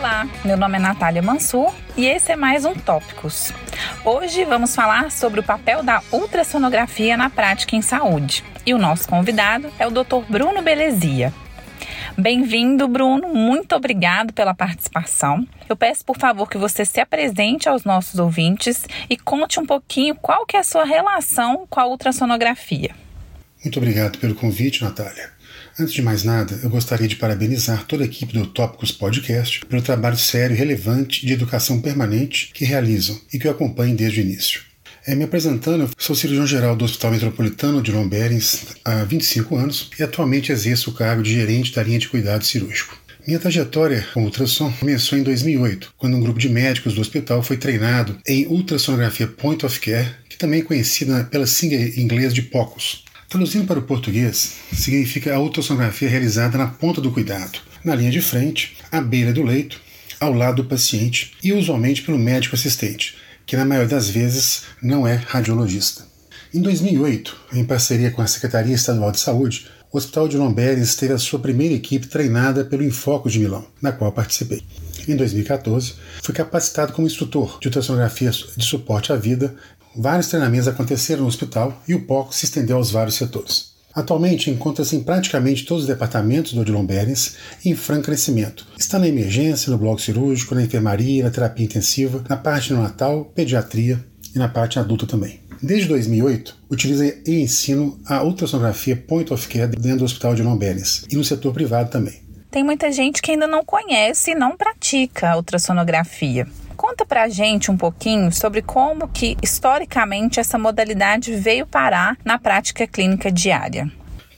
Olá, meu nome é Natália Mansur e esse é mais um Tópicos. Hoje vamos falar sobre o papel da ultrassonografia na prática em saúde. E o nosso convidado é o Dr. Bruno Belezia. Bem-vindo, Bruno. Muito obrigado pela participação. Eu peço, por favor, que você se apresente aos nossos ouvintes e conte um pouquinho qual que é a sua relação com a ultrassonografia. Muito obrigado pelo convite, Natália. Antes de mais nada, eu gostaria de parabenizar toda a equipe do Tópicos Podcast pelo trabalho sério e relevante de educação permanente que realizam e que eu acompanho desde o início. É, me apresentando, eu sou cirurgião geral do Hospital Metropolitano de Lomberens há 25 anos e atualmente exerço o cargo de gerente da linha de cuidado cirúrgico. Minha trajetória com ultrassom começou em 2008, quando um grupo de médicos do hospital foi treinado em ultrassonografia point of care, que também é conhecida pela sigla em inglês de POCUS. Traduzindo para o português, significa a ultrassonografia realizada na ponta do cuidado, na linha de frente, à beira do leito, ao lado do paciente e usualmente pelo médico assistente, que na maioria das vezes não é radiologista. Em 2008, em parceria com a Secretaria Estadual de Saúde, o Hospital de Lomberes teve a sua primeira equipe treinada pelo Infoco de Milão, na qual participei. Em 2014, fui capacitado como instrutor de ultrassonografia de suporte à vida Vários treinamentos aconteceram no hospital e o POC se estendeu aos vários setores. Atualmente encontra-se em praticamente todos os departamentos do Odilon Berens em franco crescimento. Está na emergência, no bloco cirúrgico, na enfermaria, na terapia intensiva, na parte neonatal, pediatria e na parte adulta também. Desde 2008, utiliza e ensino a ultrassonografia point of care dentro do Hospital de Lomberes e no setor privado também. Tem muita gente que ainda não conhece e não pratica a ultrassonografia. Conta pra gente um pouquinho sobre como que historicamente essa modalidade veio parar na prática clínica diária.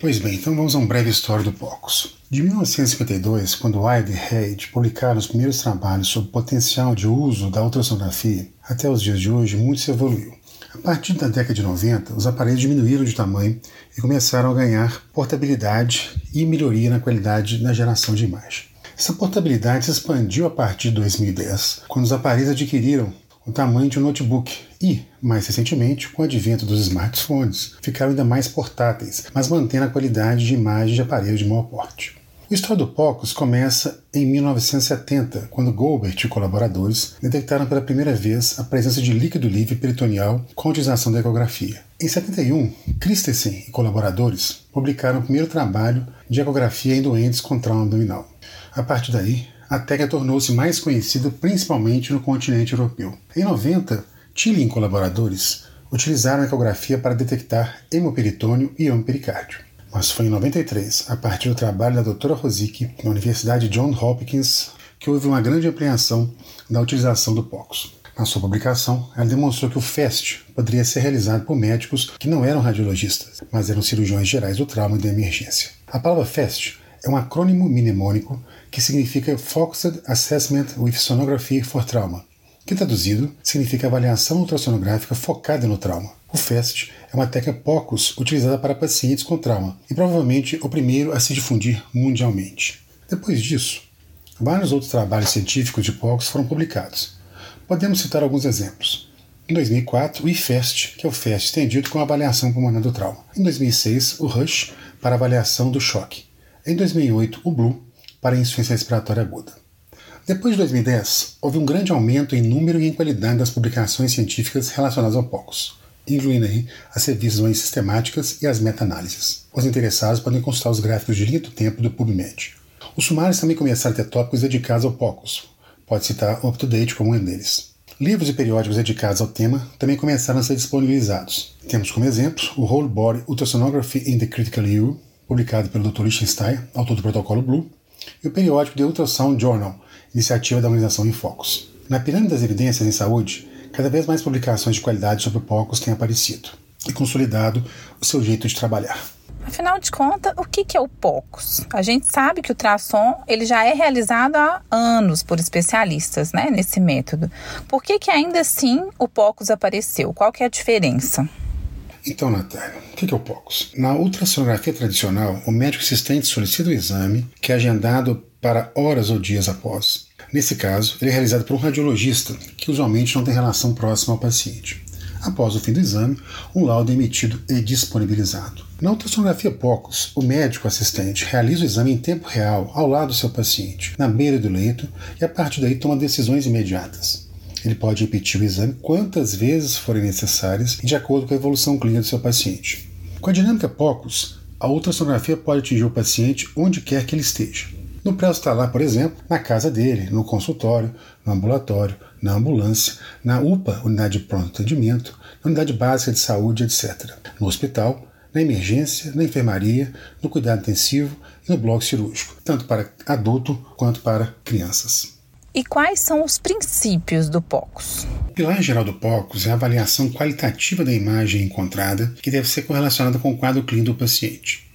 Pois bem, então vamos a um breve história do POCUS. De 1952, quando Wyde e Reid publicaram os primeiros trabalhos sobre o potencial de uso da ultrassonografia, até os dias de hoje muito se evoluiu. A partir da década de 90, os aparelhos diminuíram de tamanho e começaram a ganhar portabilidade e melhoria na qualidade na geração de imagem. Essa portabilidade se expandiu a partir de 2010, quando os aparelhos adquiriram o tamanho de um notebook e, mais recentemente, com o advento dos smartphones, ficaram ainda mais portáteis, mas mantendo a qualidade de imagem de aparelhos de maior porte. A história do POCUS começa em 1970, quando Goldberg e colaboradores detectaram pela primeira vez a presença de líquido livre peritoneal com utilização da ecografia. Em 71, Christensen e colaboradores publicaram o primeiro trabalho de ecografia em doentes com trauma abdominal. A partir daí, a técnica tornou-se mais conhecida principalmente no continente europeu. Em 90, Tilly e colaboradores utilizaram a ecografia para detectar hemoperitônio e hemopericárdio. Mas foi em 93, a partir do trabalho da doutora Rosick, na Universidade John Hopkins, que houve uma grande ampliação da utilização do POCUS. Na sua publicação, ela demonstrou que o FAST poderia ser realizado por médicos que não eram radiologistas, mas eram cirurgiões gerais do trauma e da emergência. A palavra FAST é um acrônimo mnemônico que significa Focused Assessment with Sonography for Trauma, que traduzido significa avaliação ultrassonográfica focada no trauma. O FAST é uma técnica POCUS utilizada para pacientes com trauma e provavelmente o primeiro a se difundir mundialmente. Depois disso, vários outros trabalhos científicos de POCUS foram publicados. Podemos citar alguns exemplos. Em 2004, o IFAST, que é o FAST estendido com avaliação pulmonar do trauma. Em 2006, o RUSH, para avaliação do choque. Em 2008, o BLUE, para insuficiência respiratória aguda. Depois de 2010, houve um grande aumento em número e em qualidade das publicações científicas relacionadas ao POCUS incluindo aí as revisões sistemáticas e as meta-análises. Os interessados podem consultar os gráficos de linha do tempo do PubMed. Os sumários também começaram a ter tópicos dedicados ao POCUS. Pode citar o UpToDate como um deles. Livros e periódicos dedicados ao tema também começaram a ser disponibilizados. Temos como exemplo o Whole Body Ultrasonography in the Critical View, publicado pelo Dr. Lichtenstein, autor do protocolo Blue, e o periódico The Ultrasound Journal, iniciativa da organização Infocus. Na pirâmide das evidências em saúde, Cada vez mais publicações de qualidade sobre o POCUS têm aparecido e consolidado o seu jeito de trabalhar. Afinal de contas, o que é o POCUS? A gente sabe que o ultrassom ele já é realizado há anos por especialistas né, nesse método. Por que, que ainda assim o POCUS apareceu? Qual que é a diferença? Então, Natália, o que é o POCUS? Na ultrassonografia tradicional, o médico assistente solicita o exame, que é agendado para horas ou dias após, Nesse caso, ele é realizado por um radiologista, que usualmente não tem relação próxima ao paciente. Após o fim do exame, um laudo é emitido e disponibilizado. Na ultrassonografia POCUS, o médico assistente realiza o exame em tempo real ao lado do seu paciente, na beira do leito, e a partir daí toma decisões imediatas. Ele pode repetir o exame quantas vezes forem necessárias de acordo com a evolução clínica do seu paciente. Com a dinâmica POCUS, a ultrassonografia pode atingir o paciente onde quer que ele esteja. No pré-hospitalar, por exemplo, na casa dele, no consultório, no ambulatório, na ambulância, na UPA, unidade de pronto atendimento, na unidade básica de saúde, etc. No hospital, na emergência, na enfermaria, no cuidado intensivo e no bloco cirúrgico, tanto para adulto quanto para crianças. E quais são os princípios do POCUS? O pilar geral do POCUS é a avaliação qualitativa da imagem encontrada, que deve ser correlacionada com o quadro clínico do paciente.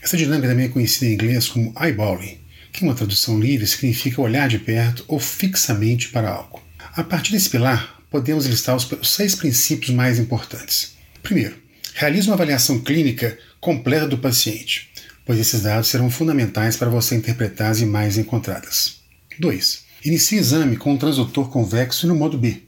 Essa dinâmica também é conhecida em inglês como eyeballing, que uma tradução livre significa olhar de perto ou fixamente para algo. A partir desse pilar, podemos listar os seis princípios mais importantes. Primeiro, realize uma avaliação clínica completa do paciente, pois esses dados serão fundamentais para você interpretar as imagens encontradas. 2. Inicie exame com um transdutor convexo no modo B,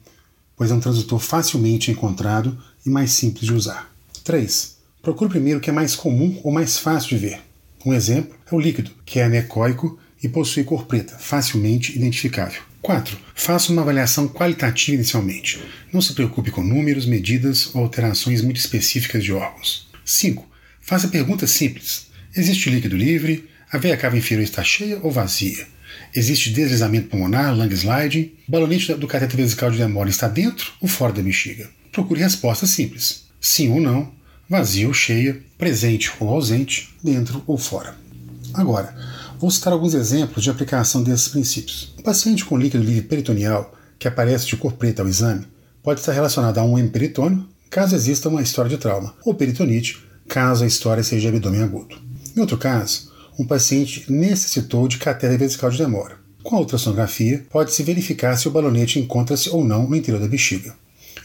pois é um transdutor facilmente encontrado e mais simples de usar. 3. Procure primeiro o que é mais comum ou mais fácil de ver. Um exemplo é o líquido, que é anecoico e possui cor preta, facilmente identificável. 4. Faça uma avaliação qualitativa inicialmente. Não se preocupe com números, medidas ou alterações muito específicas de órgãos. 5. Faça perguntas simples. Existe líquido livre? A veia cava inferior está cheia ou vazia? Existe deslizamento pulmonar, lung sliding? Balonete do cateter vesical de demora está dentro ou fora da bexiga? Procure respostas simples. Sim ou não, vazia ou cheia, presente ou ausente, dentro ou fora. Agora, vou citar alguns exemplos de aplicação desses princípios. Um paciente com líquido livre peritoneal que aparece de cor preta ao exame pode estar relacionado a um hemiperitônio, caso exista uma história de trauma, ou peritonite, caso a história seja de abdômen agudo. Em outro caso, um paciente necessitou de catéter vesical de demora. Com a ultrassonografia, pode-se verificar se o balonete encontra-se ou não no interior da bexiga.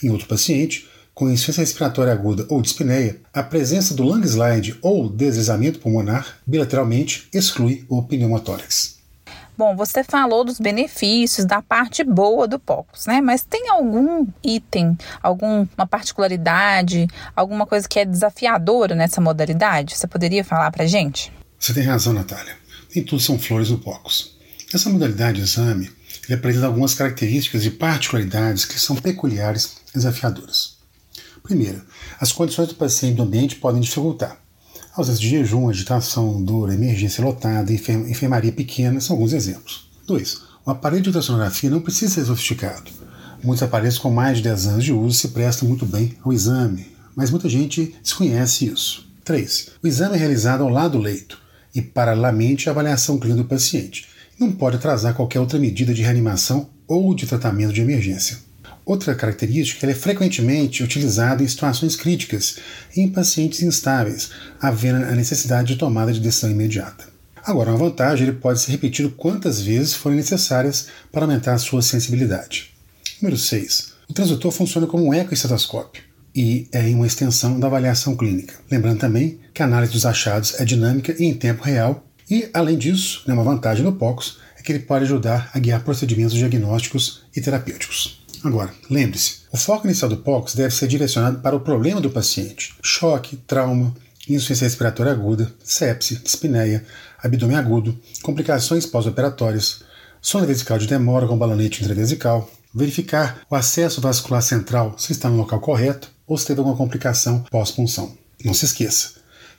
Em outro paciente, com insuficiência respiratória aguda ou dispneia, a presença do lung slide ou deslizamento pulmonar bilateralmente exclui o pneumotórax. Bom, você falou dos benefícios, da parte boa do POCUS, né? Mas tem algum item, alguma particularidade, alguma coisa que é desafiadora nessa modalidade? Você poderia falar pra gente? Você tem razão, Natália. Nem tudo são flores no POCUS. Essa modalidade de exame apresenta algumas características e particularidades que são peculiares e desafiadoras. Primeiro, as condições do paciente do ambiente podem dificultar. Ausência de jejum, agitação, dor, emergência lotada, enfermaria pequena são alguns exemplos. 2. O aparelho de ultrassonografia não precisa ser sofisticado. Muitos aparelhos com mais de 10 anos de uso se prestam muito bem ao exame, mas muita gente desconhece isso. 3. O exame é realizado ao lado do leito e, paralelamente, a avaliação clínica do paciente. Não pode atrasar qualquer outra medida de reanimação ou de tratamento de emergência. Outra característica é frequentemente utilizado em situações críticas e em pacientes instáveis, havendo a necessidade de tomada de decisão imediata. Agora, uma vantagem, ele pode ser repetido quantas vezes forem necessárias para aumentar a sua sensibilidade. Número 6. O transdutor funciona como um ecoestetoscópio e é uma extensão da avaliação clínica. Lembrando também que a análise dos achados é dinâmica e em tempo real, e, além disso, né, uma vantagem no POCUS é que ele pode ajudar a guiar procedimentos diagnósticos e terapêuticos. Agora, lembre-se, o foco inicial do POCUS deve ser direcionado para o problema do paciente: choque, trauma, insuficiência respiratória aguda, sepse, dispneia, abdômen agudo, complicações pós-operatórias, sonda vesical de demora com balonete intravesical, verificar o acesso vascular central se está no local correto ou se teve alguma complicação pós-punção. Não se esqueça,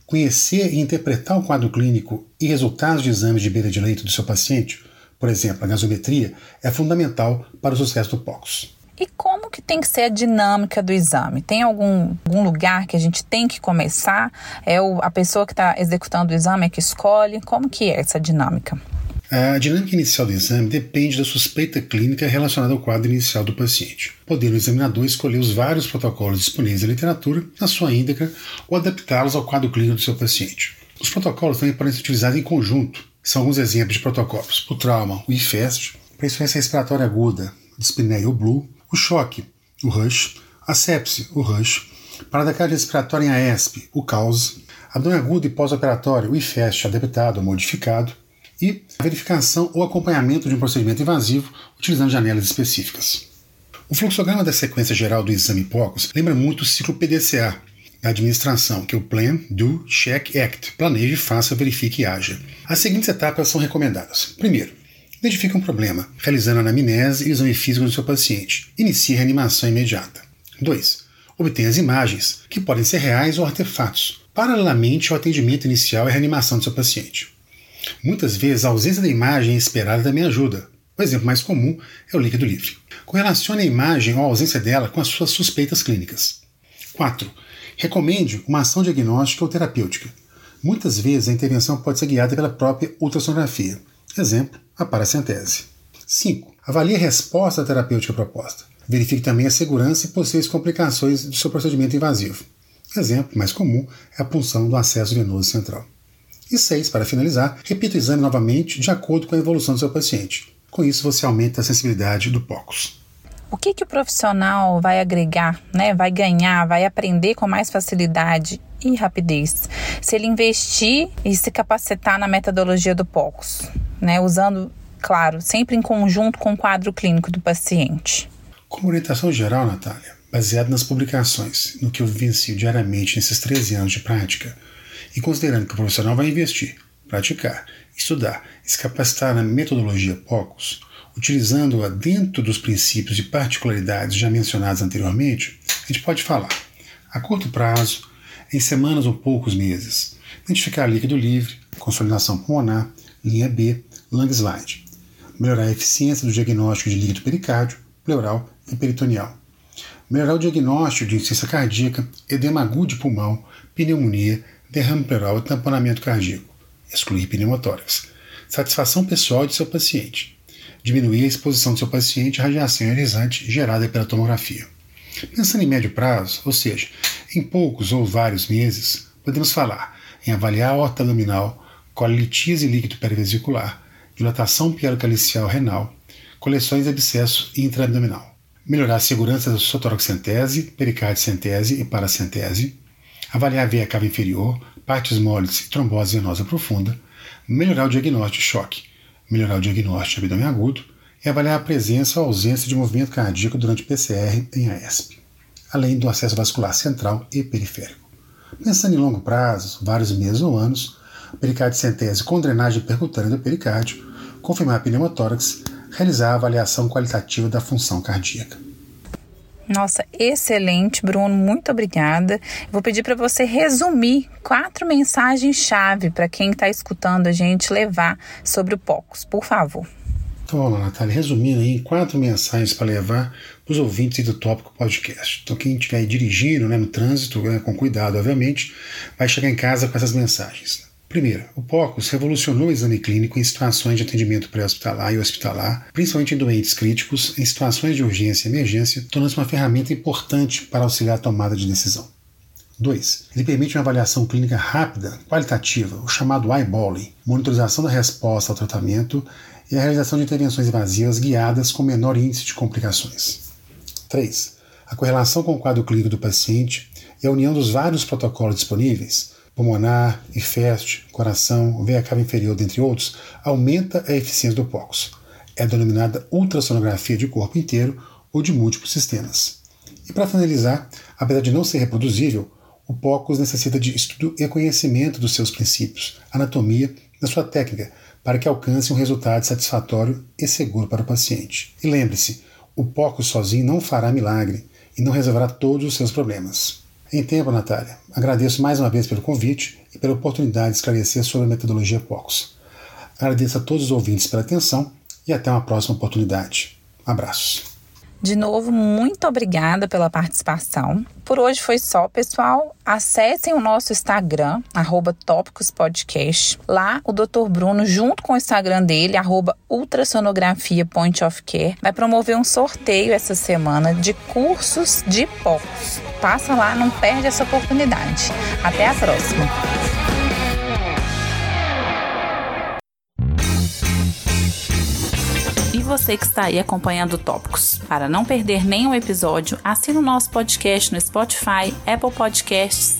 conhecer e interpretar o quadro clínico e resultados de exames de beira de leito do seu paciente, por exemplo, a gasometria, é fundamental para o sucesso do POCUS. E como que tem que ser a dinâmica do exame? Tem algum, algum lugar que a gente tem que começar? É o, a pessoa que está executando o exame é que escolhe? Como que é essa dinâmica? A dinâmica inicial do exame depende da suspeita clínica relacionada ao quadro inicial do paciente, podendo o examinador escolher os vários protocolos disponíveis na literatura, na sua índica, ou adaptá-los ao quadro clínico do seu paciente. Os protocolos também podem ser utilizados em conjunto. São alguns exemplos de protocolos: o trauma, o IFEST, para insuficiência respiratória aguda, dispneia ou BLU, o choque, o RUSH, a sepse, o RUSH, parada cardiorrespiratória em AESP, o CAUS, abdômen agudo e pós-operatório, o IFEST adaptado ou modificado, e a verificação ou acompanhamento de um procedimento invasivo utilizando janelas específicas. O fluxograma da sequência geral do exame POCUS lembra muito o ciclo PDCA da administração, que é o Plan, Do, Check, Act. Planeje, faça, verifique e haja. As seguintes etapas são recomendadas. Primeiro, identifique um problema, realizando anamnese e exame físico do seu paciente. Inicie a reanimação imediata. 2. Obtenha as imagens, que podem ser reais ou artefatos, paralelamente ao atendimento inicial e reanimação do seu paciente. Muitas vezes a ausência da imagem esperada também ajuda. O exemplo mais comum é o líquido livre. Correlacione a imagem ou a ausência dela com as suas suspeitas clínicas. 4. Recomende uma ação diagnóstica ou terapêutica. Muitas vezes a intervenção pode ser guiada pela própria ultrassonografia. Exemplo, a paracentese. 5. Avalie a resposta terapêutica proposta. Verifique também a segurança e possíveis complicações do seu procedimento invasivo. Exemplo mais comum é a punção do acesso venoso central. E 6. Para finalizar, repita o exame novamente de acordo com a evolução do seu paciente. Com isso, você aumenta a sensibilidade do POCUS. O que, que o profissional vai agregar, né? vai ganhar, vai aprender com mais facilidade e rapidez se ele investir e se capacitar na metodologia do POCUS, né? usando, claro, sempre em conjunto com o quadro clínico do paciente? Como orientação geral, Natália, baseado nas publicações, no que eu vivencio diariamente nesses 13 anos de prática, e considerando que o profissional vai investir, praticar, estudar e se capacitar na metodologia POCUS, utilizando-a dentro dos princípios e particularidades já mencionados anteriormente, a gente pode falar, a curto prazo, em semanas ou poucos meses, identificar líquido livre, consolidação pulmonar, linha B, lung slide, melhorar a eficiência do diagnóstico de líquido pericárdio, pleural e peritoneal. Melhorar o diagnóstico de insuficiência cardíaca, edema agudo de pulmão, pneumonia, derrame pleural e tamponamento cardíaco. Excluir pneumotórax. Satisfação pessoal de seu paciente. Diminuir a exposição do seu paciente à radiação ionizante gerada pela tomografia. Pensando em médio prazo, ou seja, em poucos ou vários meses, podemos falar em avaliar a horta abdominal, colitise líquido perivesicular, dilatação pielocalicial renal, coleções de abscesso intraabdominal melhorar a segurança da sua pericardicentese e paracentese, avaliar a veia cava inferior, partes moles e trombose venosa profunda, melhorar o diagnóstico de choque, melhorar o diagnóstico de abdômen agudo e avaliar a presença ou ausência de movimento cardíaco durante PCR em AESP, além do acesso vascular central e periférico. Pensando em longo prazo, vários meses ou anos, pericardicentese com drenagem percutânea do pericárdio, confirmar pneumotórax realizar a avaliação qualitativa da função cardíaca. Nossa, excelente, Bruno. Muito obrigada. Vou pedir para você resumir quatro mensagens-chave para quem está escutando a gente levar sobre o POCUS, por favor. Então vamos Natália. Resumindo aí, quatro mensagens para levar para os ouvintes do Tópico Podcast. Então, quem estiver dirigindo né, no trânsito, né, com cuidado, obviamente, vai chegar em casa com essas mensagens. Primeiro, o POCUS revolucionou o exame clínico em situações de atendimento pré-hospitalar e hospitalar, principalmente em doentes críticos, em situações de urgência e emergência, tornando-se uma ferramenta importante para auxiliar a tomada de decisão. 2. Ele permite uma avaliação clínica rápida, qualitativa, o chamado eyeballing, monitorização da resposta ao tratamento e a realização de intervenções invasivas guiadas com menor índice de complicações. 3. A correlação com o quadro clínico do paciente e a união dos vários protocolos disponíveis pulmonar, IFEST, coração, veia cava inferior, dentre outros, aumenta a eficiência do POCUS. É denominada ultrassonografia de corpo inteiro ou de múltiplos sistemas. E para finalizar, apesar de não ser reproduzível, o POCUS necessita de estudo e conhecimento dos seus princípios, anatomia da sua técnica, para que alcance um resultado satisfatório e seguro para o paciente. E lembre-se, o POCUS sozinho não fará milagre e não resolverá todos os seus problemas. Em tempo, Natália, agradeço mais uma vez pelo convite e pela oportunidade de esclarecer sobre a metodologia POCUS. Agradeço a todos os ouvintes pela atenção e até uma próxima oportunidade. Abraços. De novo, muito obrigada pela participação. Por hoje foi só, pessoal. Acessem o nosso Instagram, arroba Tópicos Podcast. Lá, o Dr. Bruno, junto com o Instagram dele, arroba Ultrassonografia Point of Care, vai promover um sorteio essa semana de cursos de POCs. Passa lá, não perde essa oportunidade. Até a próxima! E você que está aí acompanhando Tópicos. Para não perder nenhum episódio, assine o nosso podcast no Spotify, Apple Podcasts,